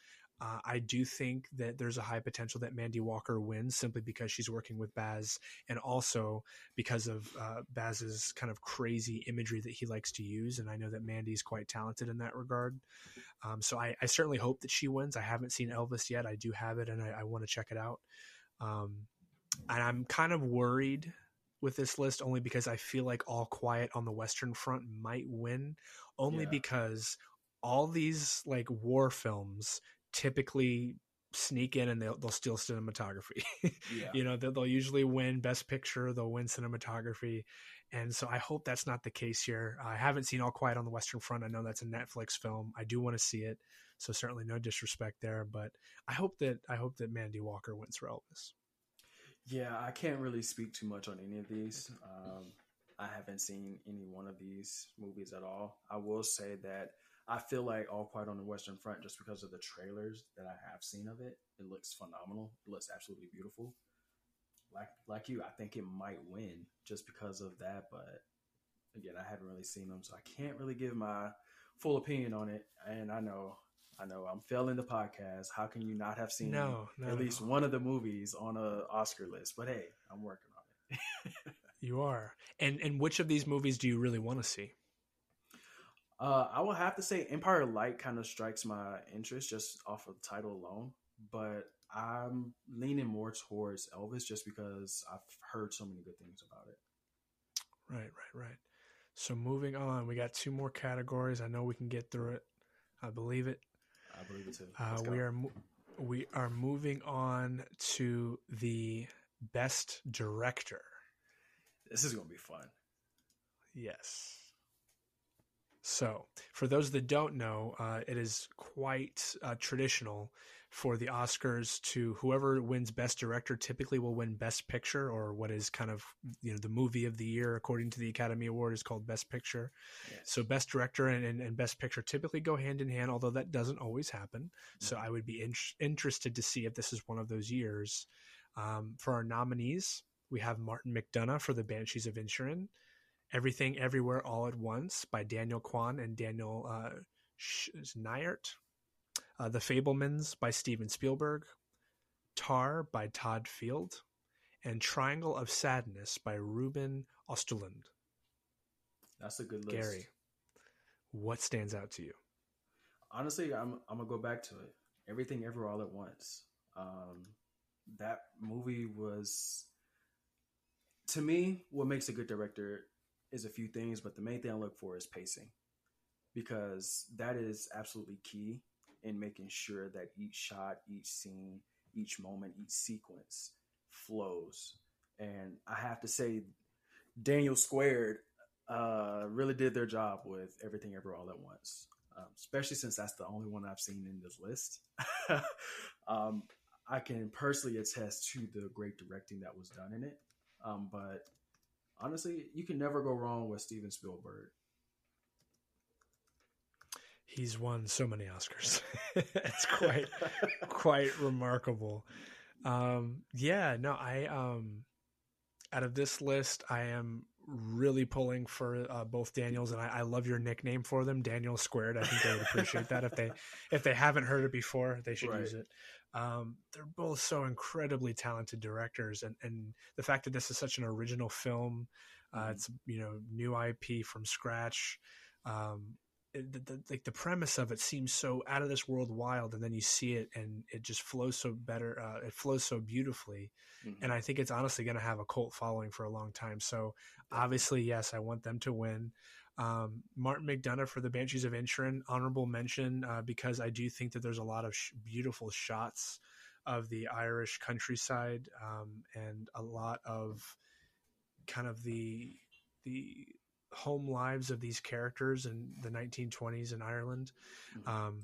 Uh, I do think that there's a high potential that Mandy Walker wins simply because she's working with Baz and also because of uh, Baz's kind of crazy imagery that he likes to use. And I know that Mandy's quite talented in that regard. Um, so I, I, certainly hope that she wins. I haven't seen Elvis yet. I do have it and I, I want to check it out. Um, and I'm kind of worried with this list only because I feel like All Quiet on the Western Front might win, only yeah. because all these like war films typically sneak in and they'll, they'll steal cinematography. yeah. You know, they'll, they'll usually win best picture, they'll win cinematography. And so I hope that's not the case here. I haven't seen All Quiet on the Western Front. I know that's a Netflix film. I do want to see it. So certainly no disrespect there, but I hope that I hope that Mandy Walker wins for Elvis. Yeah, I can't really speak too much on any of these. Um, I haven't seen any one of these movies at all. I will say that I feel like All Quiet on the Western Front, just because of the trailers that I have seen of it, it looks phenomenal. It looks absolutely beautiful. Like like you, I think it might win just because of that. But again, I haven't really seen them, so I can't really give my full opinion on it. And I know, I know, I'm failing the podcast. How can you not have seen no, at least one of the movies on a Oscar list? But hey, I'm working on it. you are. And and which of these movies do you really want to see? Uh, I will have to say Empire Light kind of strikes my interest just off of the title alone, but I'm leaning more towards Elvis just because I've heard so many good things about it. Right, right, right. So moving on, we got two more categories. I know we can get through it. I believe it. I believe it too. Uh, we are mo- we are moving on to the best director. This is gonna be fun. Yes. So, for those that don't know, uh, it is quite uh, traditional for the Oscars to whoever wins Best Director typically will win Best Picture, or what is kind of you know the movie of the year according to the Academy Award is called Best Picture. Yes. So, Best Director and, and, and, Best Picture typically go hand in hand, although that doesn't always happen. Mm-hmm. So, I would be in- interested to see if this is one of those years. Um, for our nominees, we have Martin McDonagh for The Banshees of Inisherin. Everything Everywhere All at Once by Daniel Kwan and Daniel uh. Uh, the Fabelmans by Steven Spielberg. Tar by Todd Field. And Triangle of Sadness by Ruben Östlund. That's a good list. Gary, what stands out to you? Honestly, I'm I'm gonna go back to it. Everything Ever All at Once. Um, that movie was to me what makes a good director is a few things, but the main thing I look for is pacing because that is absolutely key in making sure that each shot, each scene, each moment, each sequence flows. And I have to say, Daniel Squared, uh, really did their job with Everything Ever All at Once, um, especially since that's the only one I've seen in this list. um, I can personally attest to the great directing that was done in it. Um, but honestly, you can never go wrong with Steven Spielberg. He's won so many Oscars. it's quite quite remarkable. Um, yeah, no, I um, out of this list, I am really pulling for uh, both Daniels, and I, I, love your nickname for them, Daniel Squared. I think they would appreciate that if they if they haven't heard it before, they should right. use it. Um, they're both so incredibly talented directors, and and the fact that this is such an original film, uh, mm-hmm. it's you know new IP from scratch. Um, the, the, like the premise of it seems so out of this world wild and then you see it and it just flows so better uh, it flows so beautifully mm-hmm. and i think it's honestly going to have a cult following for a long time so obviously yes i want them to win um, martin mcdonagh for the banshees of inisherin honorable mention uh, because i do think that there's a lot of sh- beautiful shots of the irish countryside um, and a lot of kind of the the home lives of these characters in the 1920s in Ireland. Mm-hmm. Um,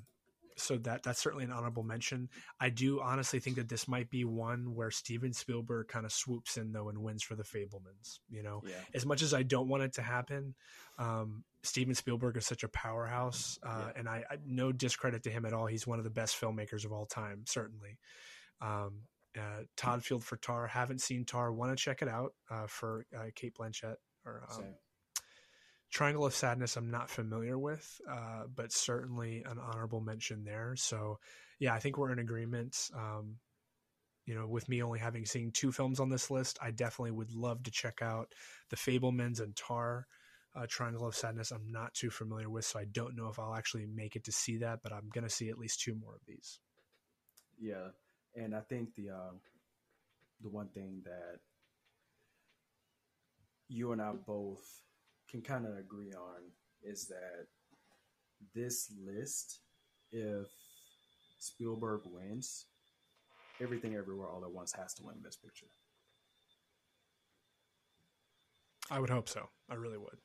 so that that's certainly an honorable mention. I do honestly think that this might be one where Steven Spielberg kind of swoops in though and wins for the Fabelmans. You know, yeah. as much as I don't want it to happen, um, Steven Spielberg is such a powerhouse, uh, yeah. and I, I, no discredit to him at all. He's one of the best filmmakers of all time, certainly. Um, uh, Todd Field for Tar. Haven't seen Tar. Want to check it out uh, for uh, Cate Blanchett or um, Triangle of Sadness, I'm not familiar with, uh, but certainly an honorable mention there. So, yeah, I think we're in agreement. Um, you know, with me only having seen two films on this list, I definitely would love to check out The Fabelmans and Tar. Uh, Triangle of Sadness, I'm not too familiar with, so I don't know if I'll actually make it to see that, but I'm going to see at least two more of these. Yeah, and I think the uh, the one thing that you and I both can kind of agree on is that this list, if Spielberg wins, everything everywhere all at once has to win Best Picture. I would hope so. I really would.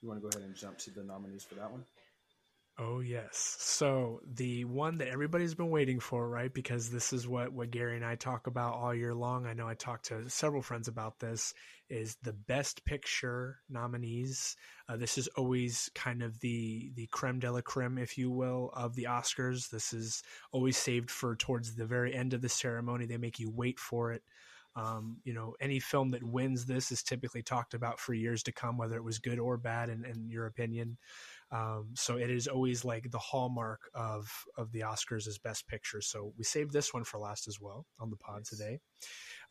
You want to go ahead and jump to the nominees for that one? Oh yes. So the one that everybody's been waiting for, right? Because this is what what Gary and I talk about all year long. I know I talked to several friends about this. Is the Best Picture nominees? Uh, this is always kind of the the creme de la creme, if you will, of the Oscars. This is always saved for towards the very end of the ceremony. They make you wait for it. Um, you know, any film that wins this is typically talked about for years to come, whether it was good or bad, in, in your opinion. Um, so it is always like the hallmark of of the Oscars as Best Picture. So we saved this one for last as well on the pod yes. today.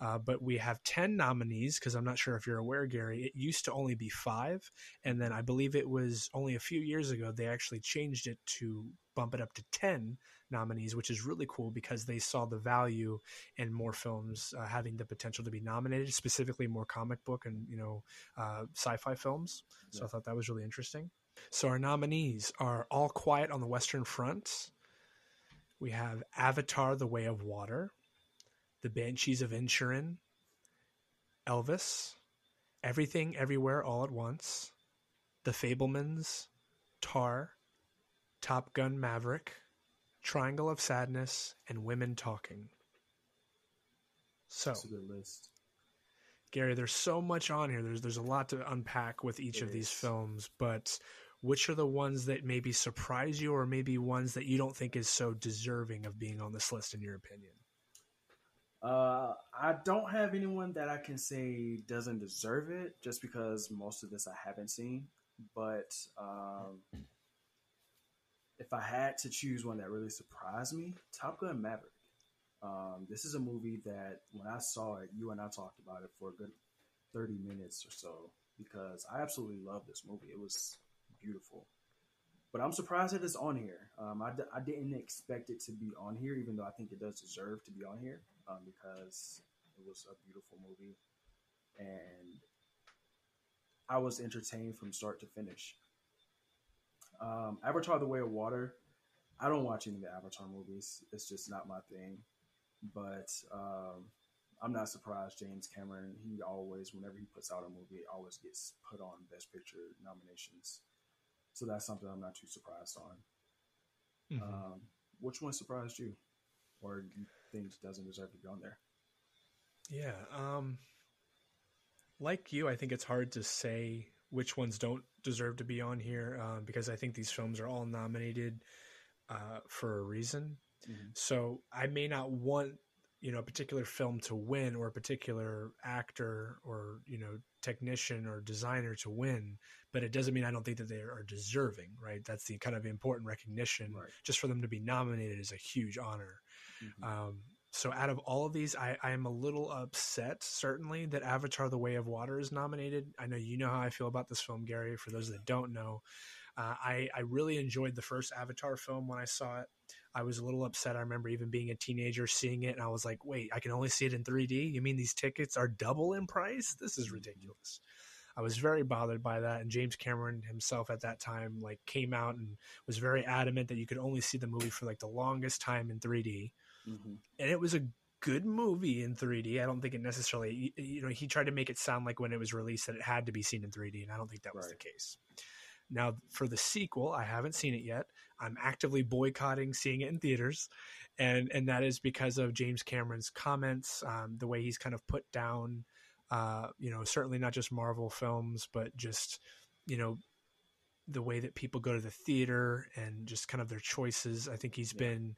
Uh, but we have 10 nominees because I'm not sure if you're aware, Gary. It used to only be five. And then I believe it was only a few years ago they actually changed it to bump it up to 10 nominees, which is really cool because they saw the value in more films uh, having the potential to be nominated, specifically more comic book and, you know, uh, sci fi films. So yeah. I thought that was really interesting. So our nominees are All Quiet on the Western Front. We have Avatar: The Way of Water, The Banshees of Inisherin, Elvis, Everything Everywhere All at Once, The Fabelmans, Tar, Top Gun Maverick, Triangle of Sadness, and Women Talking. So, That's a good list. Gary, there's so much on here. There's there's a lot to unpack with each it of is. these films, but which are the ones that maybe surprise you or maybe ones that you don't think is so deserving of being on this list in your opinion uh, I don't have anyone that I can say doesn't deserve it, just because most of this I haven't seen. But um, if I had to choose one that really surprised me, Top Gun Maverick. Um, this is a movie that when I saw it, you and I talked about it for a good thirty minutes or so because I absolutely love this movie. It was beautiful. But I'm surprised that it's on here. Um, I d- I didn't expect it to be on here, even though I think it does deserve to be on here um, because it was a beautiful movie. And I was entertained from start to finish. Um, Avatar The Way of Water, I don't watch any of the Avatar movies. It's just not my thing. But um, I'm not surprised. James Cameron, he always, whenever he puts out a movie, always gets put on Best Picture nominations. So that's something I'm not too surprised on. Mhm. Um, which one surprised you, or do you think doesn't deserve to be on there? Yeah. Um, like you, I think it's hard to say which ones don't deserve to be on here um, because I think these films are all nominated uh, for a reason. Mhm. So I may not want you know a particular film to win or a particular actor or you know technician or designer to win, but it doesn't mean I don't think that they are deserving. Right? That's the kind of important recognition. Right. Just for them to be nominated is a huge honor. Mhm. Um, so out of all of these, I, I am a little upset, certainly, that Avatar: The Way of Water is nominated. I know you know how I feel about this film, Gary. For those that don't know, uh, I I really enjoyed the first Avatar film when I saw it. I was a little upset. I remember even being a teenager seeing it, and I was like, "Wait, I can only see it in 3D? You mean these tickets are double in price? This is ridiculous." I was very bothered by that, and James Cameron himself at that time like came out and was very adamant that you could only see the movie for like the longest time in 3D Mhm. and it was a good movie in 3D. I don't think it necessarily, you know, he tried to make it sound like when it was released that it had to be seen in 3D, and I don't think that was the case. Now, for the sequel, I haven't seen it yet. I'm actively boycotting seeing it in theaters, and and that is because of James Cameron's comments, um, the way he's kind of put down, uh, you know, certainly not just Marvel films, but just you know the way that people go to the theater and just kind of their choices. I think he's Yeah. been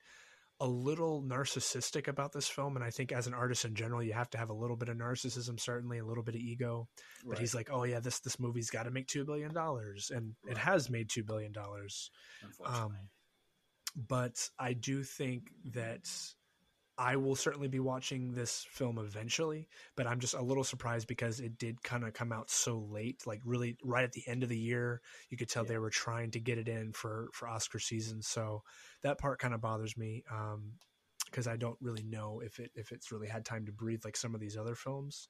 a little narcissistic about this film, and I think as an artist in general, you have to have a little bit of narcissism, certainly a little bit of ego. But he's like, "Oh yeah, this this movie's got to make two billion dollars," and it has made two billion dollars. Um, but I do think that I will certainly be watching this film eventually. But I'm just a little surprised because it did kind of come out so late, like really right at the end of the year. You could tell Yeah. they were trying to get it in for for Oscar season, so that part kind of bothers me. Um, because I don't really know if it if it's really had time to breathe like some of these other films.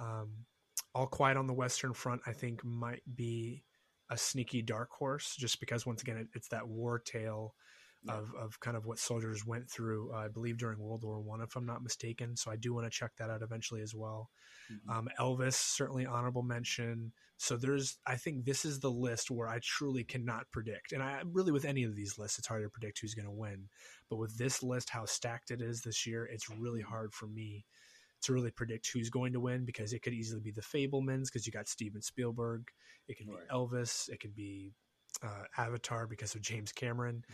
Um, All Quiet on the Western Front, I think, might be a sneaky dark horse, just because once again it, it's that war tale. Of, of kind of what soldiers went through, uh, I believe during World War One, if I'm not mistaken. So I do want to check that out eventually as well. Mhm. Um, Elvis, certainly honorable mention. So there's, I think this is the list where I truly cannot predict. And I really, with any of these lists, it's hard to predict who's going to win. But with this list, how stacked it is this year, it's really hard for me to really predict who's going to win because it could easily be the Fabelmans because you got Steven Spielberg. It could Right. be Elvis. It could be uh, Avatar because of James Cameron.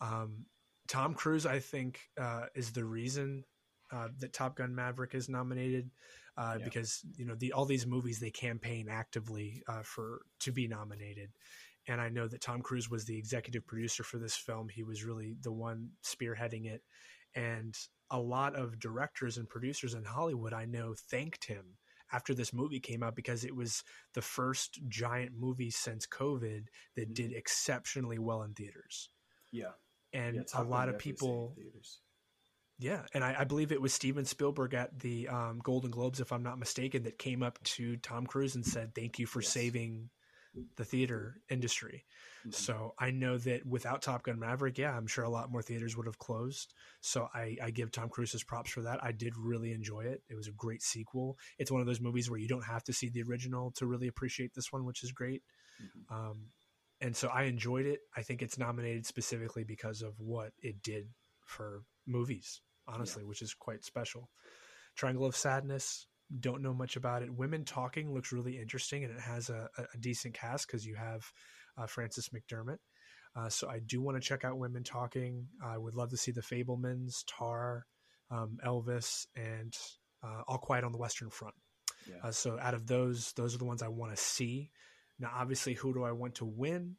Um, Tom Cruise, I think, uh, is the reason uh, that Top Gun Maverick is nominated uh, Yeah. because you know the all these movies they campaign actively uh, for to be nominated. And I know that Tom Cruise was the executive producer for this film. He was really the one spearheading it. And a lot of directors and producers in Hollywood I know thanked him after this movie came out because it was the first giant movie since COVID that Mhm. did exceptionally well in theaters. yeah. And Yeah, a lot of people, yeah, and I, I believe it was Steven Spielberg at the um, Golden Globes, if I'm not mistaken, that came up to Tom Cruise and said, "Thank you for Yes. saving the theater industry." Mhm. So I know that without Top Gun Maverick, yeah, I'm sure a lot more theaters would have closed. So I, I give Tom Cruise his props for that. I did really enjoy it. It was a great sequel. It's one of those movies where you don't have to see the original to really appreciate this one, which is great. Mhm. Um, and so I enjoyed it. I think it's nominated specifically because of what it did for movies, honestly, which is quite special. Triangle of Sadness. Don't know much about it. Women Talking looks really interesting, and it has a, a, decent cast because you have uh, Frances McDermott. Uh, so I do want to check out Women Talking. I would love to see the Fabelmans, Tar, um, Elvis, and uh, All Quiet on the Western Front. Yeah. Uh, so out of those, those are the ones I want to see. Now, obviously, who do I want to win?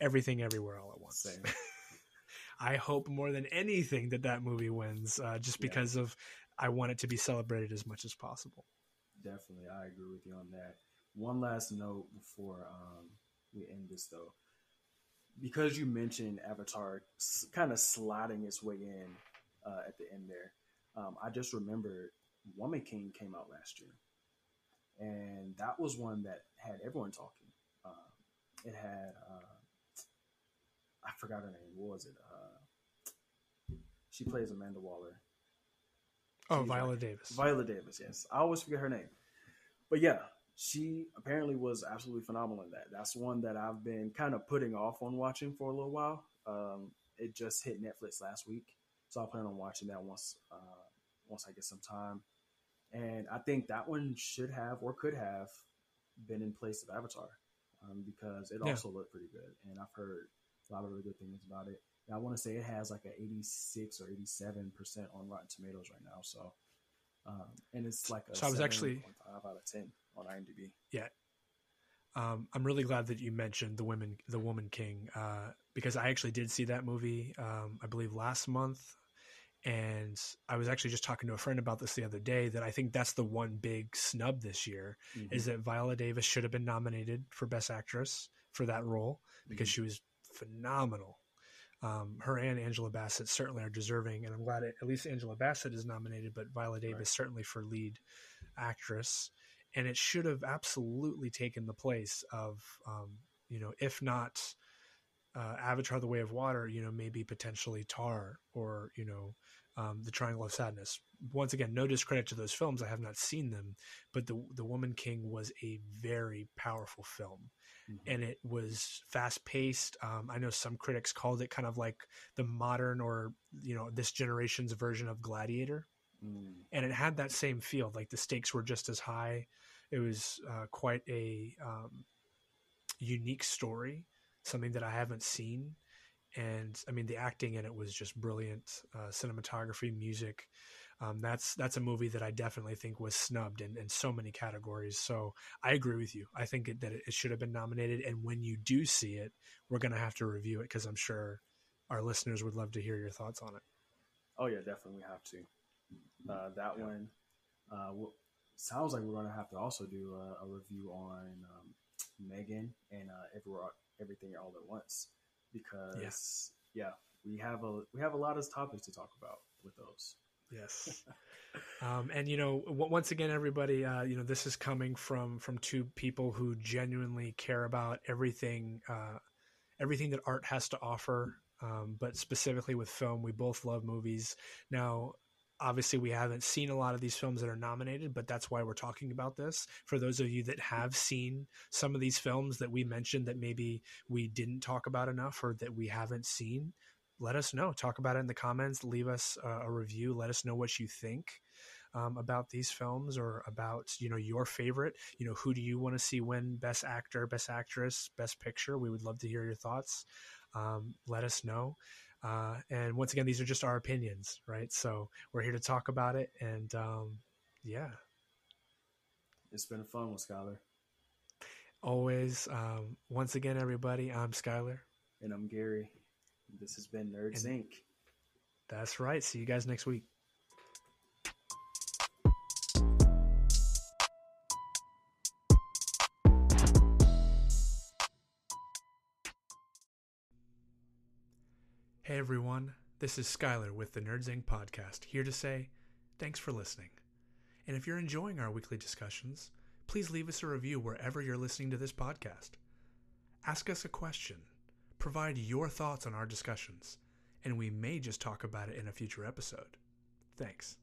Everything, everywhere, all at once. I hope more than anything that that movie wins, uh, just Yeah. because of I want it to be celebrated as much as possible. Definitely, I agree with you on that. One last note before um, we end this, though, because you mentioned Avatar s- kind of sliding its way in uh, at the end there. Um, I just remembered Woman King came out last year, and that was one that had everyone talking. It had uh, I forgot her name. What was it? Uh, she plays Amanda Waller. Oh, Viola Davis. Viola Davis. Yes, I always forget her name. But yeah, she apparently was absolutely phenomenal in that. That's one that I've been kind of putting off on watching for a little while. Um, it just hit Netflix last week, so I plan on watching that once uh, once I get some time. And I think that one should have or could have been in place of Avatar um, because it Yeah. also looked pretty good, and I've heard a lot of really good things about it. And I want to say it has like an 86 or 87 percent on Rotten Tomatoes right now. So, um, and it's like a So I was actually- 7.5 out of 10 on IMDb. Yeah, um, I'm really glad that you mentioned the women, the Woman King, uh, because I actually did see that movie. Um, I believe last month, and I was actually just talking to a friend about this the other day. That I think that's the one big snub this year Mhm. is that Viola Davis should have been nominated for Best Actress for that role because Mhm. she was phenomenal. Um, her and Angela Bassett certainly are deserving, and I'm glad it, at least Angela Bassett is nominated, but Viola Davis Right. certainly for lead actress. And it should have absolutely taken the place of, um, you know, if not uh, Avatar: The Way of Water, you know, maybe potentially Tar or you know, um, The Triangle of Sadness. Once again, no discredit to those films. I have not seen them, but the The Woman King was a very powerful film Mhm. and it was fast paced. Um, I know some critics called it kind of like the modern or you know this generation's version of Gladiator, Mm. and it had that same feel. Like the stakes were just as high. It was uh, quite a um, unique story, something that I haven't seen. And I mean, the acting in it was just brilliant. Uh, cinematography, music. Um, that's that's a movie that I definitely think was snubbed in, in so many categories. So I agree with you. I think it, that it should have been nominated. And when you do see it, we're going to have to review it because I'm sure our listeners would love to hear your thoughts on it. Oh yeah, definitely we have to. Uh, that Yeah. one uh, sounds like we're going to have to also do a, a review on um, Megan and uh, Everywhere, Everything All at Once because yeah, we have a we have a lot of topics to talk about with those. Yes. um, and you know, w- once again, everybody, uh, you know, this is coming from from two people who genuinely care about everything, uh, everything that art has to offer. Um, but specifically with film, we both love movies. Now, obviously, we haven't seen a lot of these films that are nominated, but that's why we're talking about this. For those of you that have seen some of these films that we mentioned that maybe we didn't talk about enough or that we haven't seen, let us know. Talk about it in the comments. Leave us a, review. Let us know what you think um, about these films or about you know your favorite. You know who do you want to see win Best Actor, Best Actress, Best Picture? We would love to hear your thoughts. Um, let us know. Uh, and once again, these are just our opinions, right? So we're here to talk about it. And um, yeah, It's been fun with Skyler, always. Um, once again, everybody, I'm Skyler. and I'm Gary. This has been Nerds And- Inc. That's right. See you guys next week. Hey everyone, this is Skyler with the Nerds Inc. podcast, here to say thanks for listening. And if you're enjoying our weekly discussions, please leave us a review wherever you're listening to this podcast. Ask us a question, provide your thoughts on our discussions, and we may just talk about it in a future episode. Thanks.